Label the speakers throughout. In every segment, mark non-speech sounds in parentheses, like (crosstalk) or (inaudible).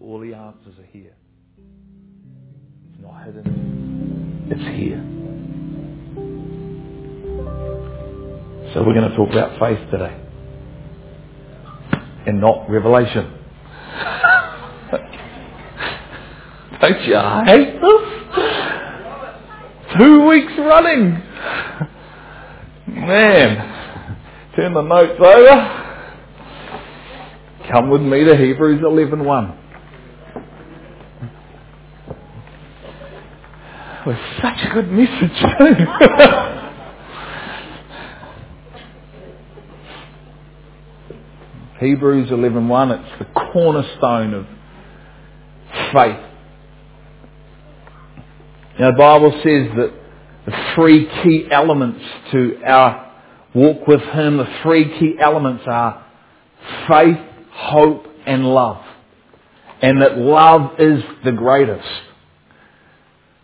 Speaker 1: All the answers are here. It's not hidden. It's here. So we're going to talk about faith today. And not revelation. (laughs) Don't you hate this? Two weeks running. Man, turn the notes over. Come with me to Hebrews 11.1. 1. With such a good message. (laughs) Hebrews 11.1, it's the cornerstone of faith. Now the Bible says that the three key elements to our walk with Him, the three key elements are faith, hope, and love. And that love is the greatest.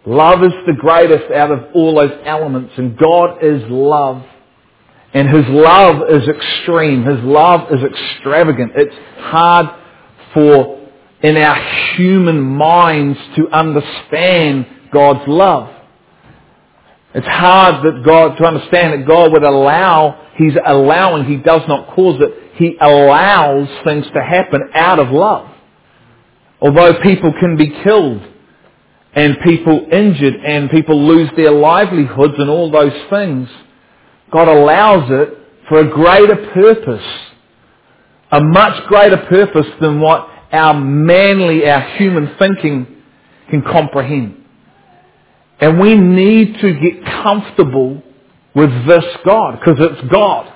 Speaker 1: Love is the greatest out of all those elements, and God is love. And His love is extreme. His love is extravagant. It's hard for, in our human minds, to understand God's love. It's hard that God, to understand that God would allow, He's allowing, He does not cause it, He allows things to happen out of love. Although people can be killed and people injured and people lose their livelihoods and all those things, God allows it for a greater purpose. A much greater purpose than what our manly, our human thinking can comprehend. And we need to get comfortable with this God, because it's God.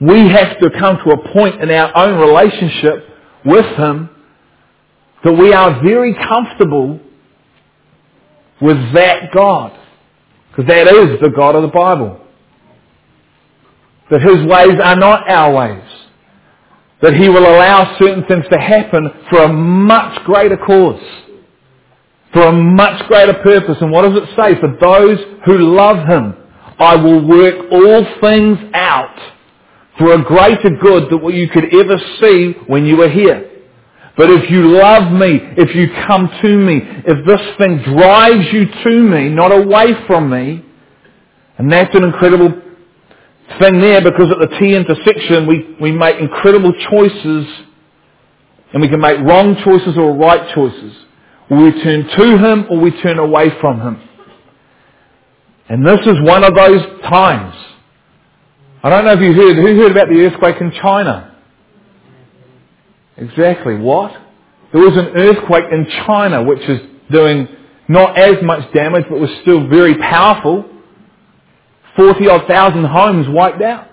Speaker 1: We have to come to a point in our own relationship with Him that we are very comfortable with that God. Because that is the God of the Bible. That His ways are not our ways. That He will allow certain things to happen for a much greater cause for a much greater purpose. And what does it say? For those who love Him, I will work all things out for a greater good than what you could ever see when you were here. But if you love me, if you come to me, if this thing drives you to me, not away from me, and that's an incredible thing there because at the T intersection we, we make incredible choices and we can make wrong choices or right choices. We turn to Him or we turn away from Him. And this is one of those times. I don't know if you heard, who heard about the earthquake in China? Exactly. What? There was an earthquake in China which is doing not as much damage but was still very powerful. 40 odd thousand homes wiped out.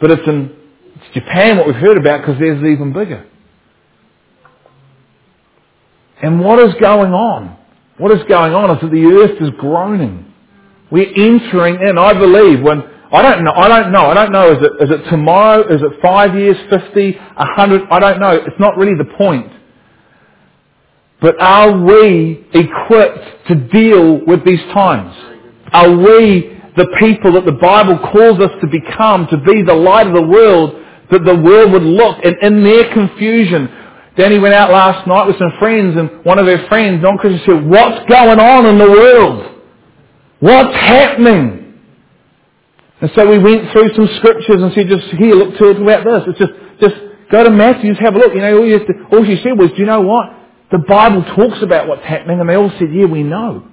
Speaker 1: But it's in it's Japan what we've heard about because theirs is even bigger. And what is going on? What is going on is that the earth is groaning. We're entering in, I believe, when, I don't know, I don't know, I don't know, is it, is it tomorrow, is it five years, fifty, a hundred, I don't know, it's not really the point. But are we equipped to deal with these times? Are we the people that the Bible calls us to become, to be the light of the world, that the world would look and in their confusion Danny went out last night with some friends and one of her friends, non-Christians, said, what's going on in the world? What's happening? And so we went through some scriptures and said, just here, look, talk about this. It's just, just go to Matthew, just have a look. You know, all, you to, all she said was, do you know what? The Bible talks about what's happening and they all said, yeah, we know.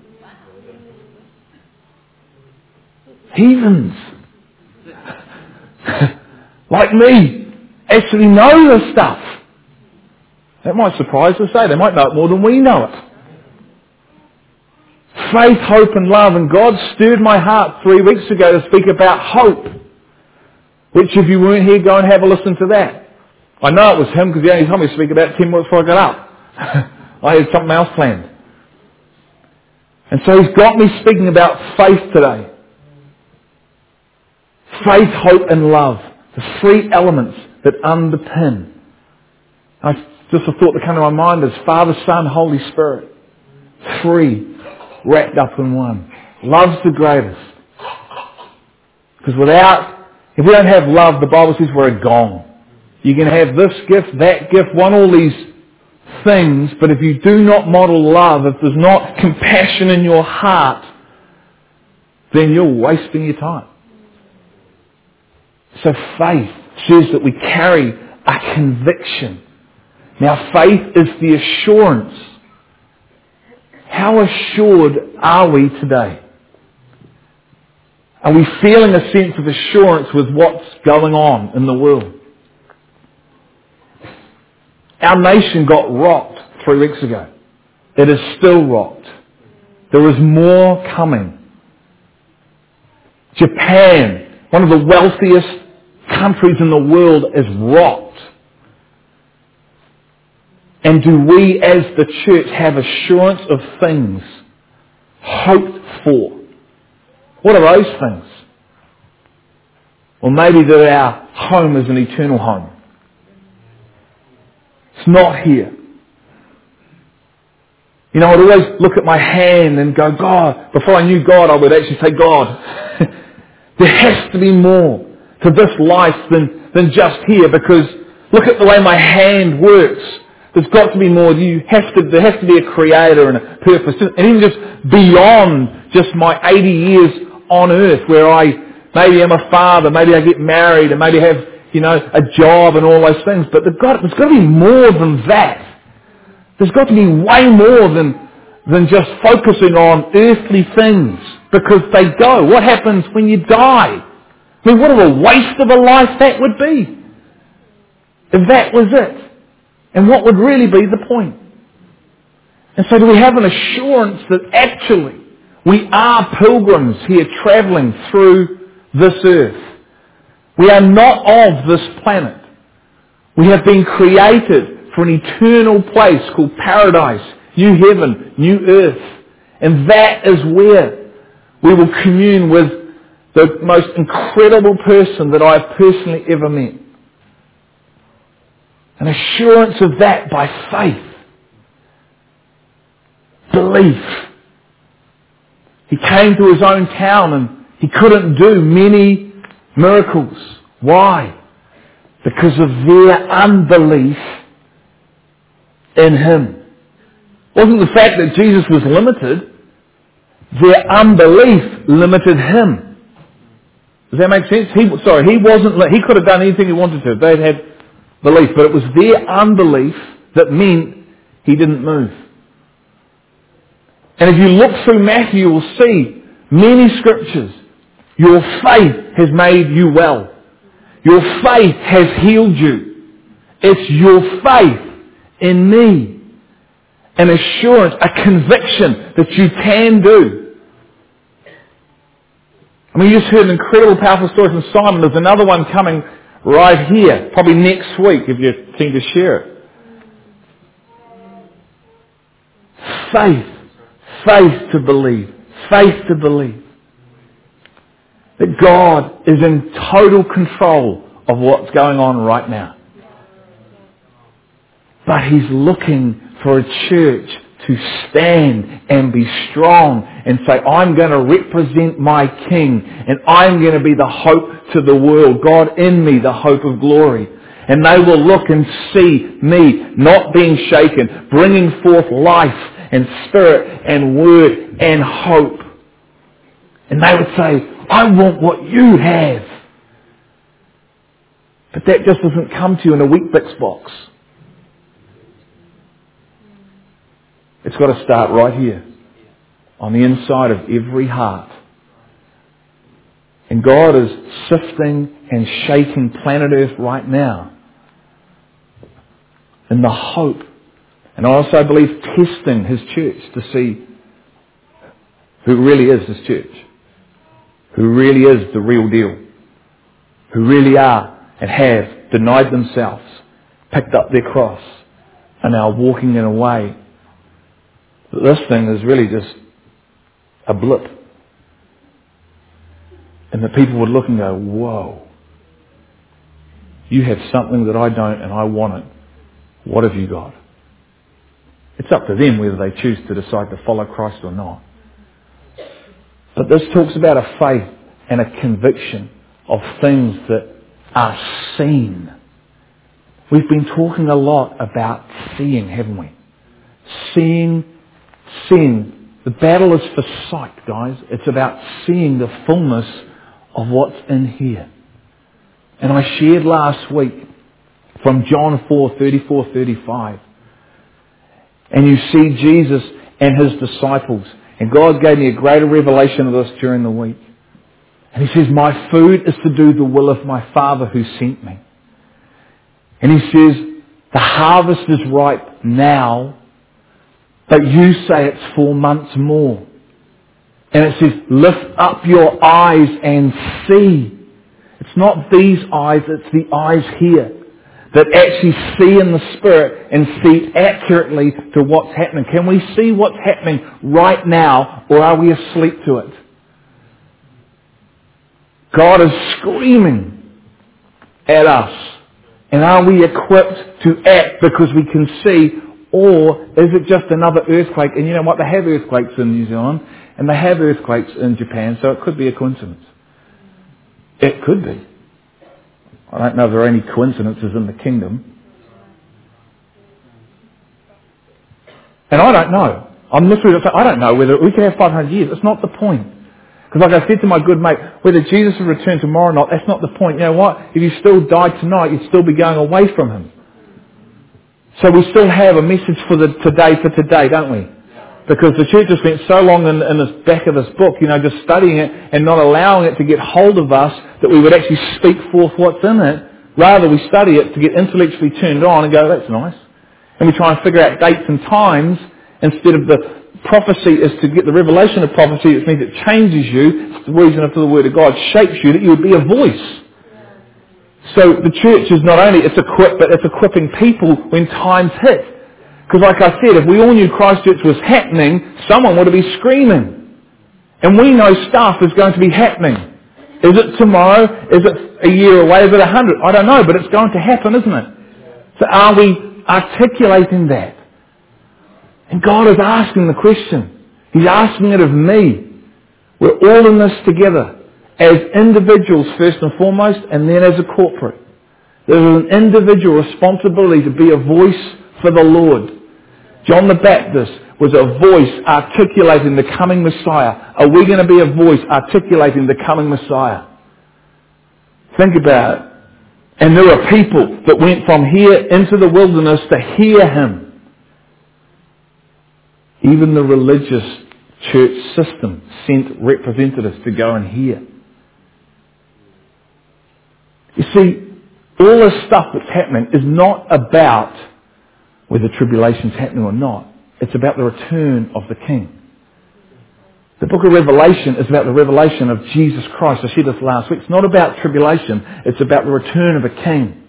Speaker 1: Heathens. (laughs) like me. Actually know this stuff. That might surprise us, eh? They might know it more than we know it. Faith, hope and love. And God stirred my heart three weeks ago to speak about hope. Which if you weren't here, go and have a listen to that. I know it was him because he only told me to speak about 10 minutes before I got up. (laughs) I had something else planned. And so he's got me speaking about faith today. Faith, hope and love. The three elements that underpin. I just a thought that came to my mind is Father, Son, Holy Spirit. Three wrapped up in one. Love's the greatest. Because without, if we don't have love, the Bible says we're a gong. You can have this gift, that gift, want all these things, but if you do not model love, if there's not compassion in your heart, then you're wasting your time. So faith says that we carry a conviction. Now faith is the assurance. How assured are we today? Are we feeling a sense of assurance with what's going on in the world? Our nation got rocked three weeks ago. It is still rocked. There is more coming. Japan, one of the wealthiest countries in the world, is rocked. And do we as the church have assurance of things hoped for? What are those things? Well, maybe that our home is an eternal home. It's not here. You know, I'd always look at my hand and go, God, before I knew God, I would actually say, God, (laughs) there has to be more to this life than, than just here because look at the way my hand works. There's got to be more. You have to, there has to be a creator and a purpose. And even just beyond just my 80 years on earth where I maybe am a father, maybe I get married and maybe have, you know, a job and all those things. But there's got, there's got to be more than that. There's got to be way more than, than just focusing on earthly things because they go. What happens when you die? I mean, what a waste of a life that would be. If that was it. And what would really be the point? And so do we have an assurance that actually we are pilgrims here travelling through this earth. We are not of this planet. We have been created for an eternal place called paradise, new heaven, new earth. And that is where we will commune with the most incredible person that I have personally ever met. An assurance of that by faith. Belief. He came to his own town and he couldn't do many miracles. Why? Because of their unbelief in him. It wasn't the fact that Jesus was limited. Their unbelief limited him. Does that make sense? He, sorry, he wasn't, he could have done anything he wanted to. They'd had belief, but it was their unbelief that meant he didn't move. And if you look through Matthew, you will see many scriptures. Your faith has made you well. Your faith has healed you. It's your faith in me. An assurance, a conviction that you can do. I mean, you just heard an incredible, powerful story from Simon. There's another one coming right here, probably next week if you think to share it. Faith. Faith to believe. Faith to believe. That God is in total control of what's going on right now. But He's looking for a church to stand and be strong and say, I'm going to represent my King and I'm going to be the hope to the world. God in me, the hope of glory. And they will look and see me not being shaken, bringing forth life and spirit and word and hope. And they would say, I want what you have. But that just doesn't come to you in a Weet-Bix box. It's got to start right here, on the inside of every heart. And God is sifting and shaking planet Earth right now in the hope. And I also believe testing His church to see who really is His church. Who really is the real deal. Who really are and have denied themselves, picked up their cross, and are walking in a way that this thing is really just a blip. And the people would look and go, whoa, you have something that I don't and I want it. What have you got? It's up to them whether they choose to decide to follow Christ or not. But this talks about a faith and a conviction of things that are seen. We've been talking a lot about seeing, haven't we? Seeing, seeing. The battle is for sight, guys. It's about seeing the fullness of what's in here. And I shared last week from John 4, 34, 35. And you see Jesus and his disciples. And God gave me a greater revelation of this during the week. And he says, my food is to do the will of my Father who sent me. And he says, the harvest is ripe now, but you say it's four months more. And it says, lift up your eyes and see. It's not these eyes, it's the eyes here that actually see in the Spirit and see accurately to what's happening. Can we see what's happening right now or are we asleep to it? God is screaming at us. And are we equipped to act because we can see or is it just another earthquake? And you know what? They have earthquakes in New Zealand and they have earthquakes in Japan, so it could be a coincidence. It could be. I don't know if there are any coincidences in the kingdom. And I don't know. I'm literally, I don't know whether we can have 500 years. It's not the point. Because like I said to my good mate, whether Jesus will return tomorrow or not, that's not the point. You know what? If you still died tonight, you'd still be going away from him. So we still have a message for the today for today, don't we? Because the church has spent so long in, in the back of this book, you know, just studying it and not allowing it to get hold of us that we would actually speak forth what's in it. Rather, we study it to get intellectually turned on and go, that's nice. And we try and figure out dates and times instead of the prophecy is to get the revelation of prophecy, which means it changes you. It's the reason for the Word of God shapes you, that you would be a voice. So the church is not only, it's equipped, but it's equipping people when times hit. Because like I said, if we all knew Christchurch was happening, someone would be screaming. And we know stuff is going to be happening. Is it tomorrow? Is it a year away? Is it a hundred? I don't know, but it's going to happen, isn't it? So are we articulating that? And God is asking the question. He's asking it of me. We're all in this together. As individuals first and foremost, and then as a corporate. There's an individual responsibility to be a voice for the Lord. John the Baptist was a voice articulating the coming Messiah. Are we going to be a voice articulating the coming Messiah? Think about it. And there are people that went from here into the wilderness to hear him. Even the religious church system sent representatives to go and hear. You see, all this stuff that's happening is not about whether tribulation's happening or not. It's about the return of the King. The book of Revelation is about the revelation of Jesus Christ. I said this last week. It's not about tribulation. It's about the return of a King.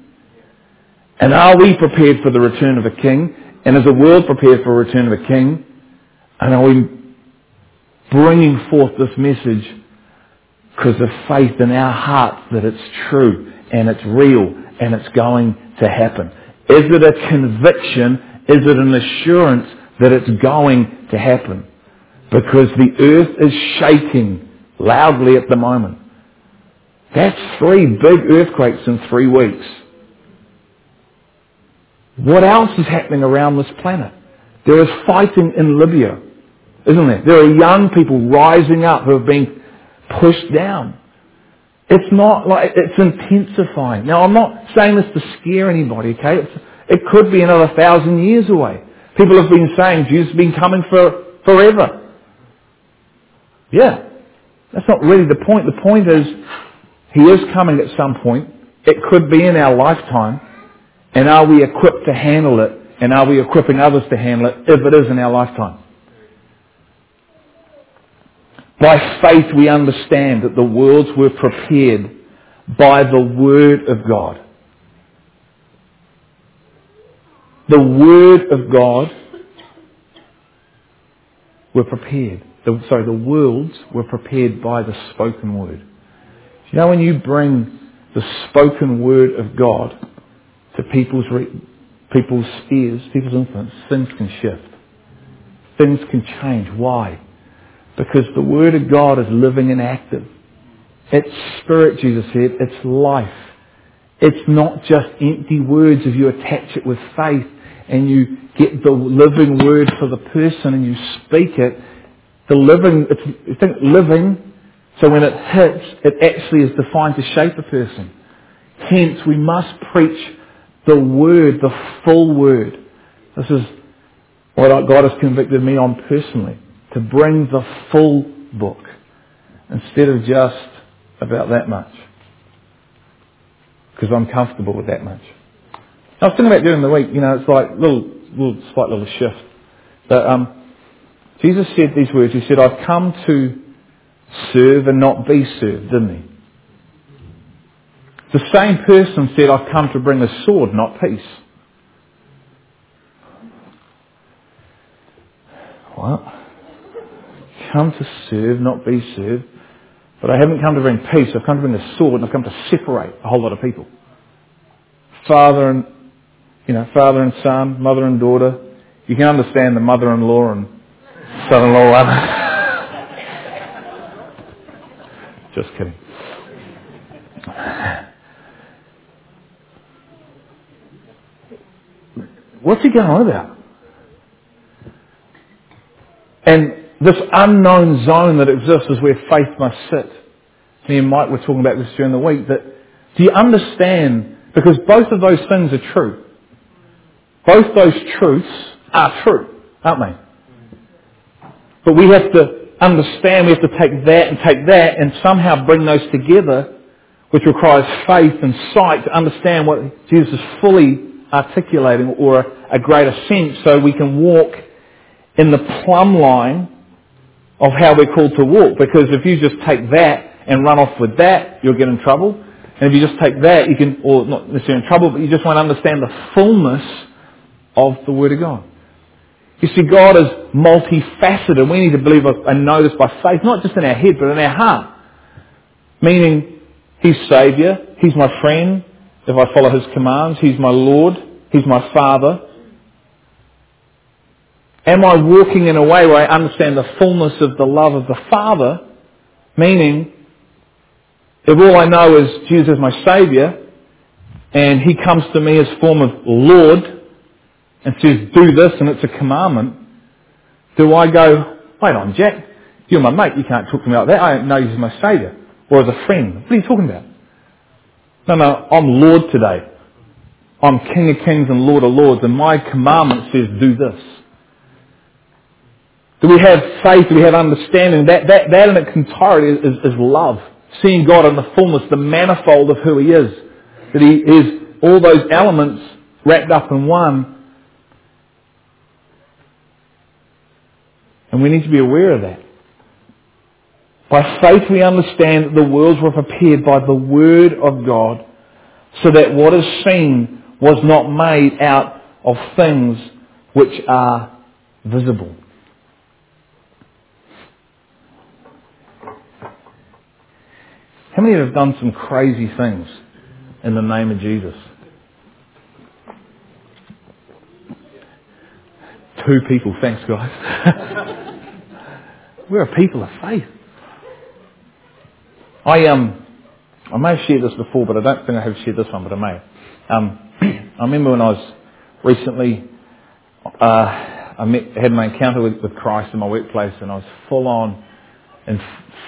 Speaker 1: And are we prepared for the return of a King? And is the world prepared for the return of a King? And are we bringing forth this message because of faith in our hearts that it's true and it's real and it's going to happen? Is it a conviction? Is it an assurance that it's going to happen? Because the earth is shaking loudly at the moment. That's three big earthquakes in three weeks. What else is happening around this planet? There is fighting in Libya. Isn't there? There are young people rising up who have been pushed down. It's not like, it's intensifying. Now I'm not saying this to scare anybody, okay? It's, it could be another thousand years away. People have been saying Jesus has been coming for forever. Yeah. That's not really the point. The point is, He is coming at some point. It could be in our lifetime. And are we equipped to handle it? And are we equipping others to handle it if it is in our lifetime? By faith we understand that the worlds were prepared by the Word of God. The Word of God were prepared. The, sorry, the worlds were prepared by the spoken Word. You know when you bring the spoken Word of God to people's, re- people's people's influence, things can shift. Things can change. Why? Because the Word of God is living and active. It's Spirit, Jesus said. It's life. It's not just empty words if you attach it with faith and you get the living word for the person and you speak it. The living, it's, think living, so when it hits, it actually is defined to shape a person. Hence, we must preach the word, the full word. This is what God has convicted me on personally, to bring the full book instead of just about that much. Because I'm comfortable with that much. I was thinking about during the week, you know, it's like little, little slight little shift. But um, Jesus said these words. He said, I've come to serve and not be served, didn't he? The same person said, I've come to bring a sword, not peace. What? Come to serve, not be served. But I haven't come to bring peace. I've come to bring a sword and I've come to separate a whole lot of people. Father and, you know, father and son, mother and daughter. You can understand the mother-in-law and son-in-law. (laughs) Just kidding. What's he going on about? And this unknown zone that exists is where faith must sit. Me and Mike were talking about this during the week. That do you understand? Because both of those things are true. Both those truths are true, aren't they? But we have to understand, we have to take that and take that and somehow bring those together, which requires faith and sight to understand what Jesus is fully articulating or a greater sense so we can walk in the plumb line of how we're called to walk. Because if you just take that and run off with that, you'll get in trouble. And if you just take that, you can, or not necessarily in trouble, but you just won't understand the fullness of the Word of God. You see, God is multifaceted. And we need to believe and know this by faith, not just in our head, but in our heart. Meaning, He's Saviour, He's my friend, if I follow His commands, He's my Lord, He's my Father. Am I walking in a way where I understand the fullness of the love of the Father? Meaning, if all I know is Jesus is my Saviour, and He comes to me as form of Lord, and says, do this, and it's a commandment, do I go, wait on, Jack, you're my mate, you can't talk to me like that, I don't know you as my Saviour, or as a friend. What are you talking about? No, no, I'm Lord today. I'm King of Kings and Lord of Lords, and my commandment says, do this. Do we have faith? Do we have understanding? That, that, that in its entirety is, is love. Seeing God in the fullness, the manifold of who He is. That He is all those elements wrapped up in one. And we need to be aware of that. By faith we understand that the worlds were prepared by the Word of God so that what is seen was not made out of things which are visible. How many have done some crazy things in the name of Jesus? Two people, thanks guys. (laughs) We're a people of faith. I um, I may have shared this before, but I don't think I have shared this one, but I may. Um, (clears throat) I remember when I was recently, uh, I met, had my encounter with, with Christ in my workplace, and I was full on and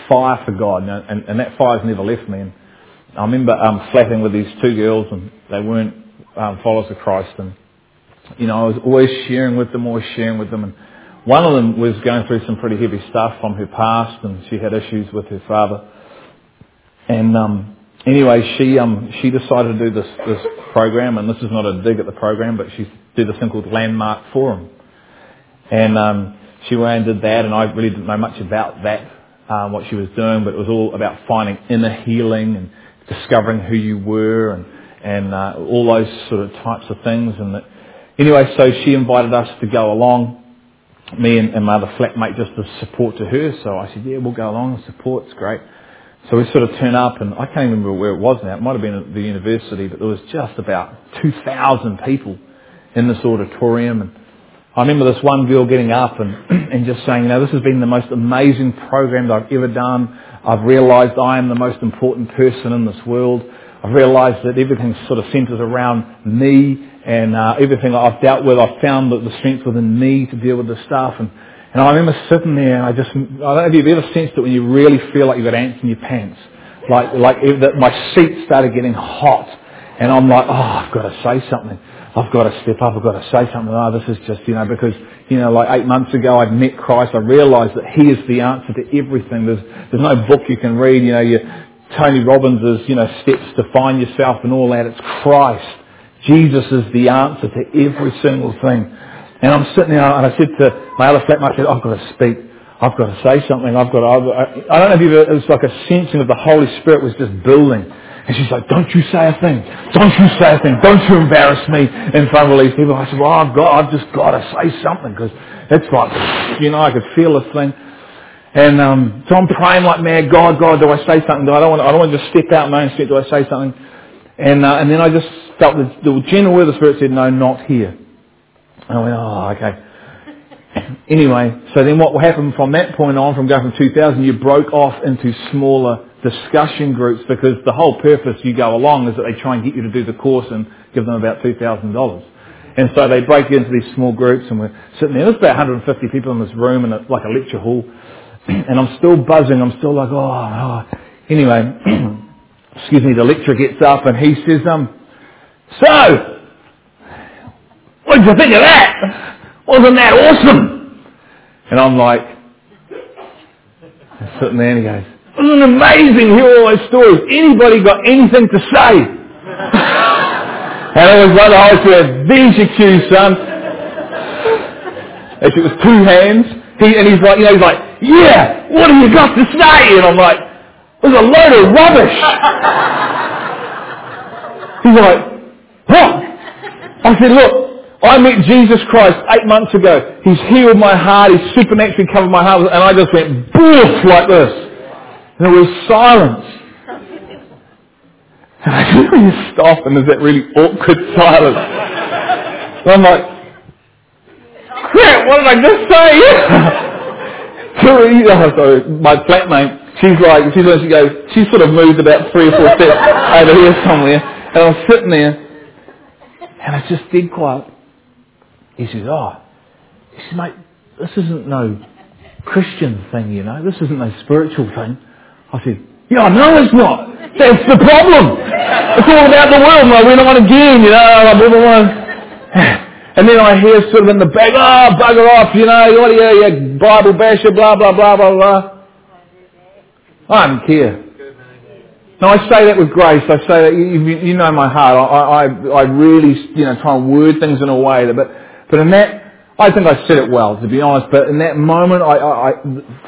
Speaker 1: fire for God, and, and that fire's never left me. And I remember um, with these two girls, and they weren't um, followers of Christ, and you know I was always sharing with them, always sharing with them, and one of them was going through some pretty heavy stuff from her past, and she had issues with her father. And um, anyway, she um, she decided to do this this program, and this is not a dig at the program, but she did this thing called Landmark Forum, and um, she went and did that, and I really didn't know much about that um, what she was doing, but it was all about finding inner healing and discovering who you were and, and uh, all those sort of types of things. And that, anyway, so she invited us to go along, me and, and my other flatmate, just as support to her. So I said, yeah, we'll go along and support. It's great. So we sort of turn up, and I can't even remember where it was now. It might have been at the university, but there was just about 2,000 people in this auditorium. And I remember this one girl getting up and, (clears throat) and just saying, you know, this has been the most amazing program that I've ever done. I've realised I am the most important person in this world. I've realised that everything sort of centres around me and uh, everything I've dealt with, I've found that the strength within me to deal with the stuff. And, and I remember sitting there and I just, I don't know if you've ever sensed it when you really feel like you've got ants in your pants. Like, like that my seat started getting hot and I'm like, oh, I've got to say something. I've got to step up. I've got to say something. Oh, this is just, you know, because, you know, like eight months ago I'd met Christ. I realised that He is the answer to everything. There's, there's no book you can read, you know, you, Tony Robbins' you know, steps to find yourself and all that. It's Christ. Jesus is the answer to every single thing. And I'm sitting there and I said to my other flatmate, I said, I've got to speak. I've got to say something. I've got to, I, I don't know if you've ever, it was like a sensing of the Holy Spirit was just building. And she's like, don't you say a thing. Don't you say a thing. Don't you embarrass me in front of all these people. I said, well, I've got, I've just got to say something because it's like, you know, I could feel this thing. And um, so I'm praying like mad, God, God, do I say something? Do I don't want, I don't want to just step out my own step. Do I say something? And uh, and then I just felt the, the general word of the Spirit said, no, not here. And I went, oh, okay. (laughs) anyway, so then what happened from that point on, from going from 2000, you broke off into smaller discussion groups because the whole purpose you go along is that they try and get you to do the course and give them about $2,000. And so they break into these small groups and we're sitting there. There's about 150 people in this room and it's like a lecture hall. (clears throat) and I'm still buzzing. I'm still like, oh, oh. Anyway, (clears throat) excuse me, the lecturer gets up and he says, um, so, what did you think of that? Wasn't that awesome? And I'm like, sitting there and he goes, it amazing to hear all those stories? Anybody got anything to say? and it was like the Holy Spirit, there's your son. Actually, it was two hands. He, and he's like, you know, he's like, yeah, what have you got to say? And I'm like, there's a load of rubbish. He's like, what? I said, look, I met Jesus Christ eight months ago. He's healed my heart. He's supernaturally covered my heart. And I just went boof like this. And there was silence. (laughs) And I said, you stop? And there's that really awkward silence. And I'm like, crap, what did I just say? (laughs) so oh, my flatmate, she's like, she's like, she goes, she sort of moved about three or four steps (laughs) over here somewhere, and I was sitting there, and I just did quiet. He says, oh, he says, mate, this isn't no Christian thing, you know, this isn't no spiritual thing. I said, yeah, no, it's not. That's the problem. It's all about the world. Like, we're not again, you know, blah, (sighs) blah. And then I hear sort of in the back, oh, bugger off, you know, what are you, you Bible basher, blah, blah, blah, blah, blah. I don't care. No, I say that with grace. I say that, you, you know my heart. I, I, I really, you know, try and word things in a way that, but, but in that, I think I said it well, to be honest, but in that moment, I, I, I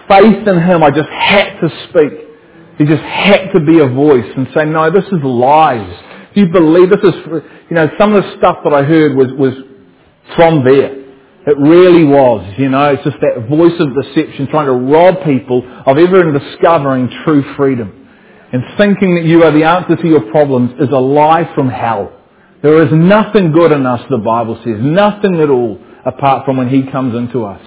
Speaker 1: faith in Him, I just had to speak. He just had to be a voice and say, no, this is lies. You believe this is, you know, some of the stuff that I heard was, was from there. It really was, you know, it's just that voice of deception trying to rob people of ever discovering true freedom. And thinking that you are the answer to your problems is a lie from hell. There is nothing good in us, the Bible says. Nothing at all apart from when He comes into us.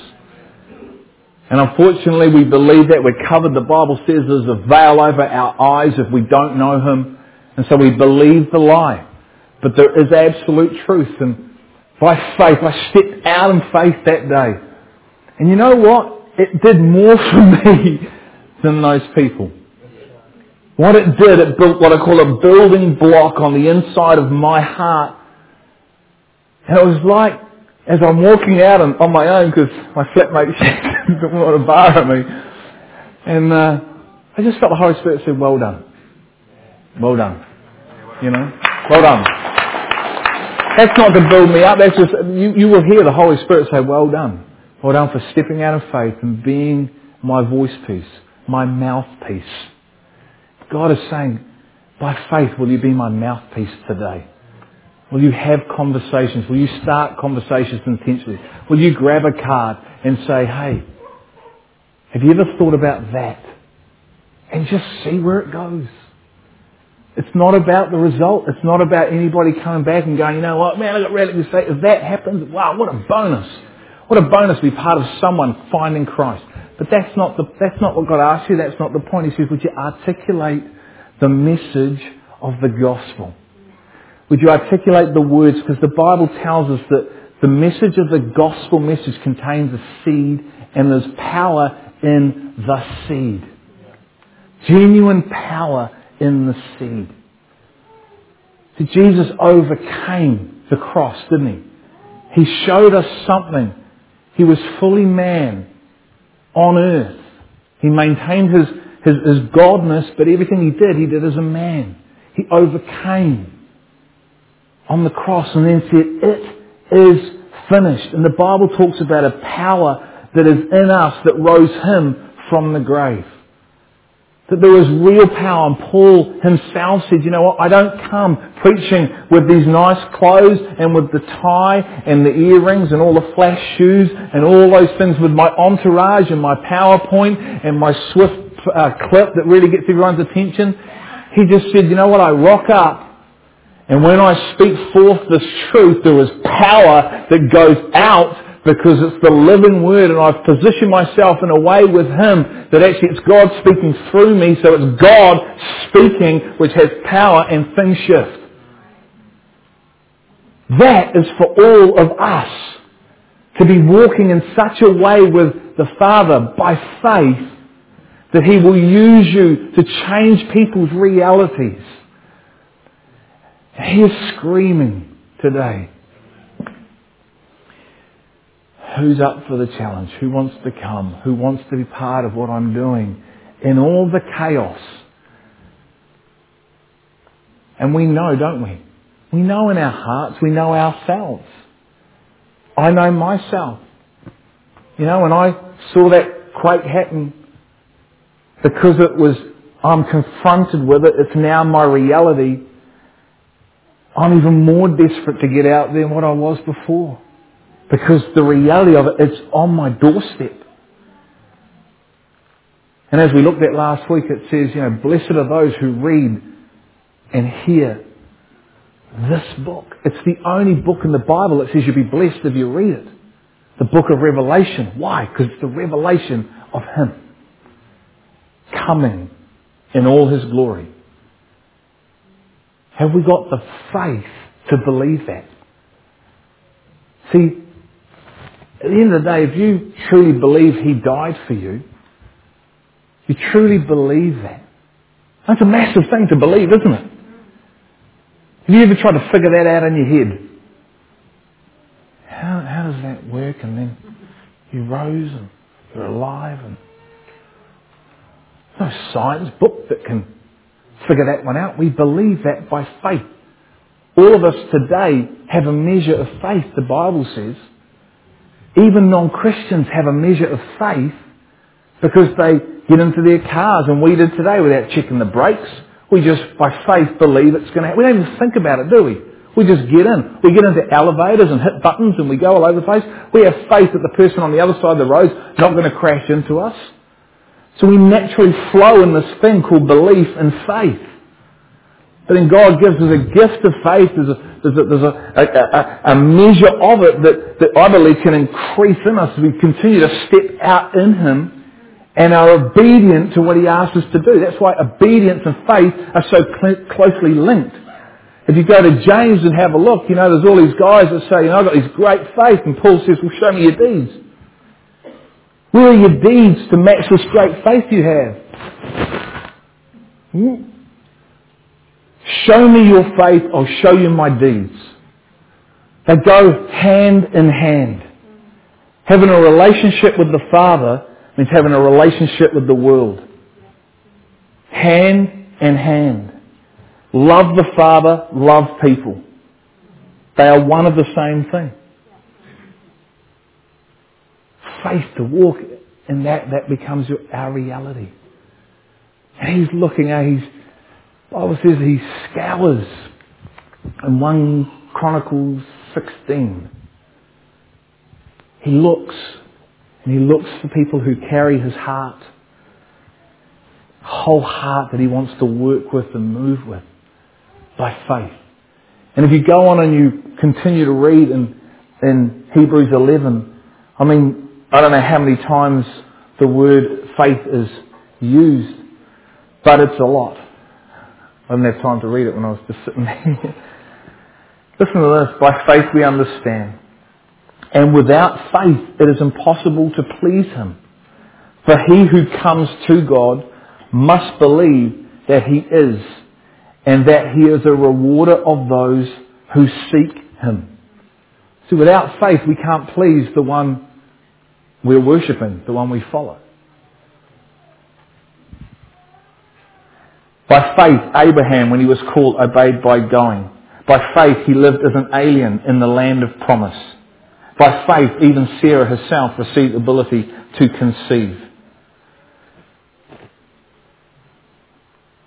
Speaker 1: And unfortunately we believe that. We're covered, the Bible says there's a veil over our eyes if we don't know Him. And so we believe the lie. But there is absolute truth. And by faith. I stepped out in faith that day. And you know what? It did more (laughs) for me than those people. What it did, it built what I call a building block on the inside of my heart. And it was like, as I'm walking out on, on my own, because my flatmate (laughs) didn't want to borrow me, and uh, I just felt the Holy Spirit said, well done. Well done. You know? Well done. That's not to build me up. That's just, you, you will hear the Holy Spirit say, well done. Well done for stepping out of faith and being my voice piece, my mouthpiece. God is saying, by faith, will you be my mouthpiece today? Will you have conversations? Will you start conversations intentionally? Will you grab a card and say, hey, have you ever thought about that? And just see where it goes. It's not about the result. It's not about anybody coming back and going, you know what, man, I got radically saved. If that happens, wow, what a bonus. What a bonus to be part of someone finding Christ. But that's not, the, that's not what God asks you. That's not the point. He says, would you articulate the message of the gospel. Would you articulate the words? Because the Bible tells us that the message of the gospel message contains a seed and there's power in the seed. Genuine power in the seed. See, Jesus overcame the cross, didn't he? He showed us something. He was fully man on earth. He maintained his, his, his godness, but everything he did, he did as a man. He overcame on the cross and then said, it is finished. And the Bible talks about a power that is in us that rose him from the grave. That there was real power and Paul himself said, you know what, I don't come preaching with these nice clothes and with the tie and the earrings and all the flash shoes and all those things with my entourage and my PowerPoint and my swift uh, clip that really gets everyone's attention. He just said, you know what, I rock up and when I speak forth this truth, there is power that goes out because it's the living word and I've positioned myself in a way with Him that actually it's God speaking through me, so it's God speaking which has power and things shift. That is for all of us to be walking in such a way with the Father by faith that He will use you to change people's realities. He is screaming today. Who's up for the challenge? Who wants to come? Who wants to be part of what I'm doing in all the chaos? And we know, don't we? We know in our hearts, we know ourselves. I know myself. You know, when I saw that quake happen, because it was, I'm confronted with it, it's now my reality, I'm even more desperate to get out than what I was before. Because the reality of it, it's on my doorstep. And as we looked at last week, it says, you know, blessed are those who read and hear this book. It's the only book in the Bible that says you'll be blessed if you read it. The book of Revelation. Why? Because it's the revelation of Him coming in all His glory. Have we got the faith to believe that? See, at the end of the day, if you truly believe He died for you, you truly believe that. That's a massive thing to believe, isn't it? Have you ever tried to figure that out in your head? How, how does that work? And then you rose and you're alive and no science book that can figure that one out. We believe that by faith. All of us today have a measure of faith, the Bible says. Even non-Christians have a measure of faith because they get into their cars and we did today without checking the brakes. We just, by faith, believe it's going to happen. We don't even think about it, do we? We just get in. We get into elevators and hit buttons and we go all over the place. We have faith that the person on the other side of the road is not going to crash into us. So we naturally flow in this thing called belief and faith. But then God gives us a gift of faith. There's a, there's a, there's a, a, a, measure of it that, that I believe can increase in us as we continue to step out in Him and are obedient to what He asks us to do. That's why obedience and faith are so cl- closely linked. If you go to James and have a look, you know, there's all these guys that say, you know, I've got this great faith. And Paul says, well, show me your deeds. Where are your deeds to match this great faith you have? Hmm? Show me your faith, I'll show you my deeds. They go hand in hand. Having a relationship with the Father means having a relationship with the world. Hand in hand. Love the Father, love people. They are one of the same thing. Faith to walk in that, that becomes our reality. And he's looking at, he's Bible says he scours in 1 Chronicles 16. He looks, and he looks for people who carry his heart, whole heart that he wants to work with and move with by faith. And if you go on and you continue to read in, in Hebrews 11, I mean, I don't know how many times the word faith is used, but it's a lot. I didn't have time to read it when I was just sitting (laughs) there. Listen to this. By faith we understand. And without faith it is impossible to please Him. For he who comes to God must believe that He is and that He is a rewarder of those who seek Him. So without faith we can't please the one we're worshipping, the one we follow. By faith, Abraham, when he was called, obeyed by going. By faith, he lived as an alien in the land of promise. By faith, even Sarah herself received ability to conceive.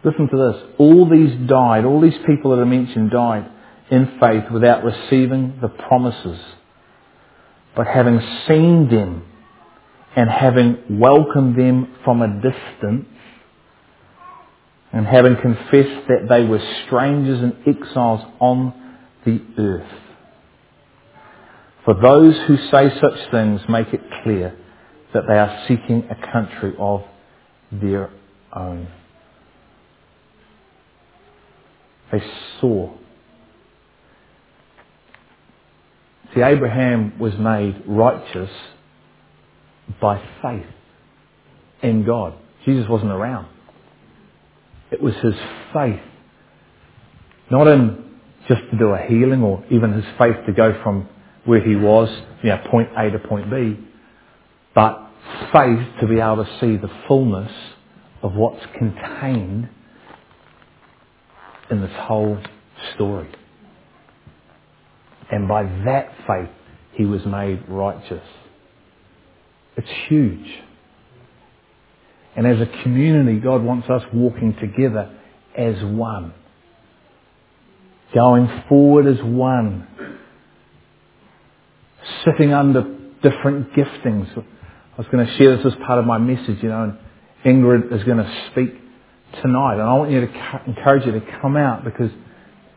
Speaker 1: Listen to this. All these died, all these people that are mentioned died in faith without receiving the promises. But having seen them and having welcomed them from a distance, and having confessed that they were strangers and exiles on the earth. For those who say such things make it clear that they are seeking a country of their own. They saw. See, Abraham was made righteous by faith in God. Jesus wasn't around. It was his faith. Not in just to do a healing or even his faith to go from where he was, you know, point A to point B, but faith to be able to see the fullness of what's contained in this whole story. And by that faith, he was made righteous. It's huge. And as a community, God wants us walking together as one. Going forward as one. Sitting under different giftings. I was going to share this as part of my message, you know, and Ingrid is going to speak tonight. And I want you to encourage you to come out because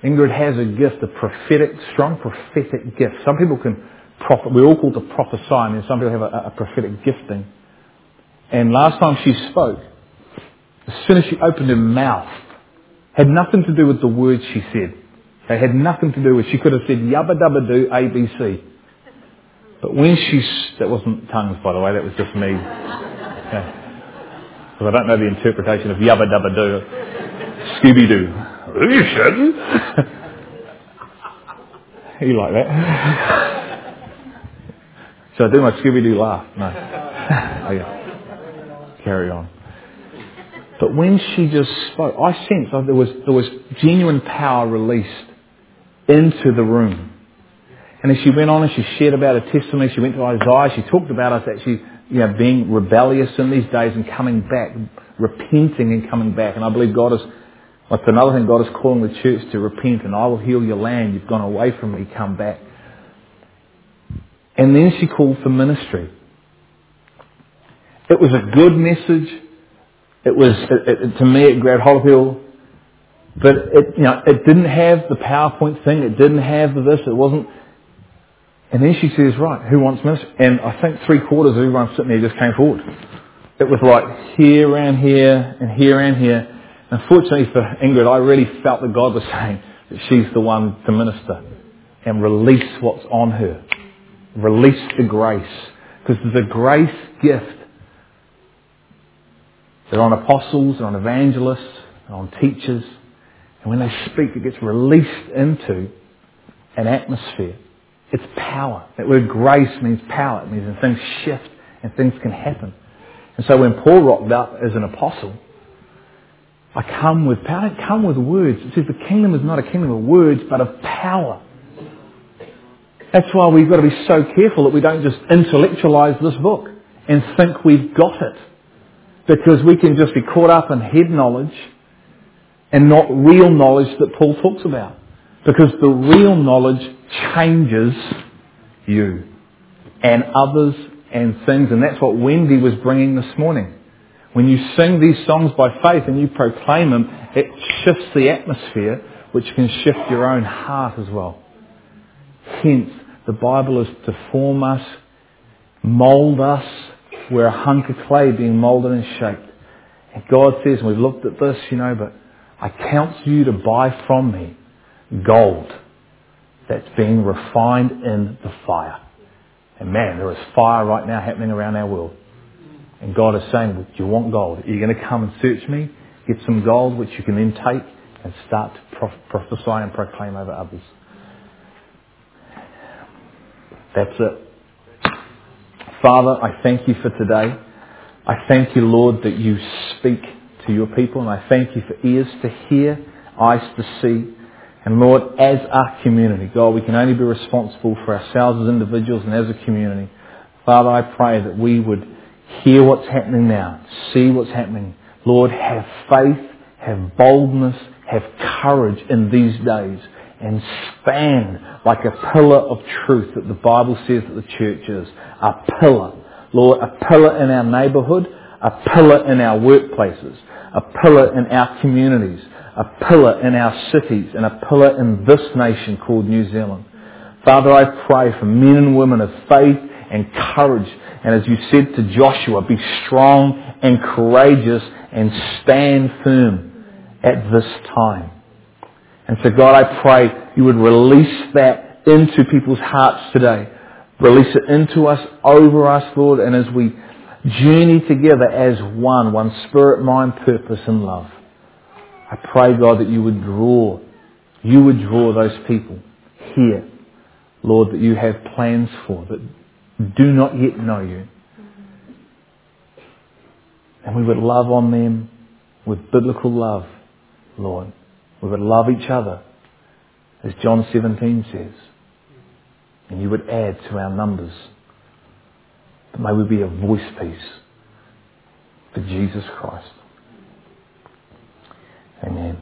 Speaker 1: Ingrid has a gift, a prophetic, strong prophetic gift. Some people can, prophet, we're all called to prophesy, and some people have a, a prophetic gifting. And last time she spoke, as soon as she opened her mouth, had nothing to do with the words she said. They had nothing to do with, she could have said yabba dabba do ABC. But when she, that wasn't tongues by the way, that was just me. Because I don't know the interpretation of yabba dabba do. Scooby Doo. You (laughs) shouldn't. you like that? (laughs) Should I do my Scooby Doo laugh? No. (laughs) Oh, carry on. But when she just spoke, I sensed there was, there was genuine power released into the room. And as she went on and she shared about her testimony, she went to Isaiah, she talked about us actually you know, being rebellious in these days and coming back, repenting and coming back. And I believe God is, that's another thing, God is calling the church to repent and I will heal your land. You've gone away from me, come back. And then she called for ministry. It was a good message. It was, it, it, to me, it grabbed hold of people. But it, you know, it didn't have the PowerPoint thing. It didn't have the this. It wasn't. And then she says, right, who wants ministry? And I think three quarters of everyone sitting there just came forward. It was like here, around here, and here, and here. Unfortunately for Ingrid, I really felt that God was (laughs) saying that she's the one to minister and release what's on her. Release the grace. Because there's a grace gift they're on apostles, they're on evangelists, they're on teachers. And when they speak, it gets released into an atmosphere. It's power. That word grace means power. It means that things shift and things can happen. And so when Paul rocked up as an apostle, I come with power. I come with words. It says the kingdom is not a kingdom of words, but of power. That's why we've got to be so careful that we don't just intellectualize this book and think we've got it because we can just be caught up in head knowledge and not real knowledge that Paul talks about. Because the real knowledge changes you and others and things. And that's what Wendy was bringing this morning. When you sing these songs by faith and you proclaim them, it shifts the atmosphere, which can shift your own heart as well. Hence, the Bible is to form us, mould us, we're a hunk of clay being molded and shaped. And God says, and we've looked at this, you know, but I counsel you to buy from me gold that's being refined in the fire. And man, there is fire right now happening around our world. And God is saying, do you want gold? Are you going to come and search me? Get some gold which you can then take and start to prophesy and proclaim over others. That's it. Father, I thank you for today. I thank you, Lord, that you speak to your people, and I thank you for ears to hear, eyes to see. And Lord, as our community, God, we can only be responsible for ourselves as individuals and as a community. Father, I pray that we would hear what's happening now, see what's happening. Lord, have faith, have boldness, have courage in these days and stand like a pillar of truth that the Bible says that the church is. A pillar. Lord, a pillar in our neighbourhood, a pillar in our workplaces, a pillar in our communities, a pillar in our cities, and a pillar in this nation called New Zealand. Father, I pray for men and women of faith and courage. And as you said to Joshua, be strong and courageous and stand firm at this time. And so God, I pray you would release that into people's hearts today. Release it into us, over us, Lord, and as we journey together as one, one spirit, mind, purpose, and love. I pray, God, that you would draw, you would draw those people here, Lord, that you have plans for, that do not yet know you. And we would love on them with biblical love, Lord. We would love each other, as John 17 says. And you would add to our numbers. But may we be a voice piece for Jesus Christ. Amen.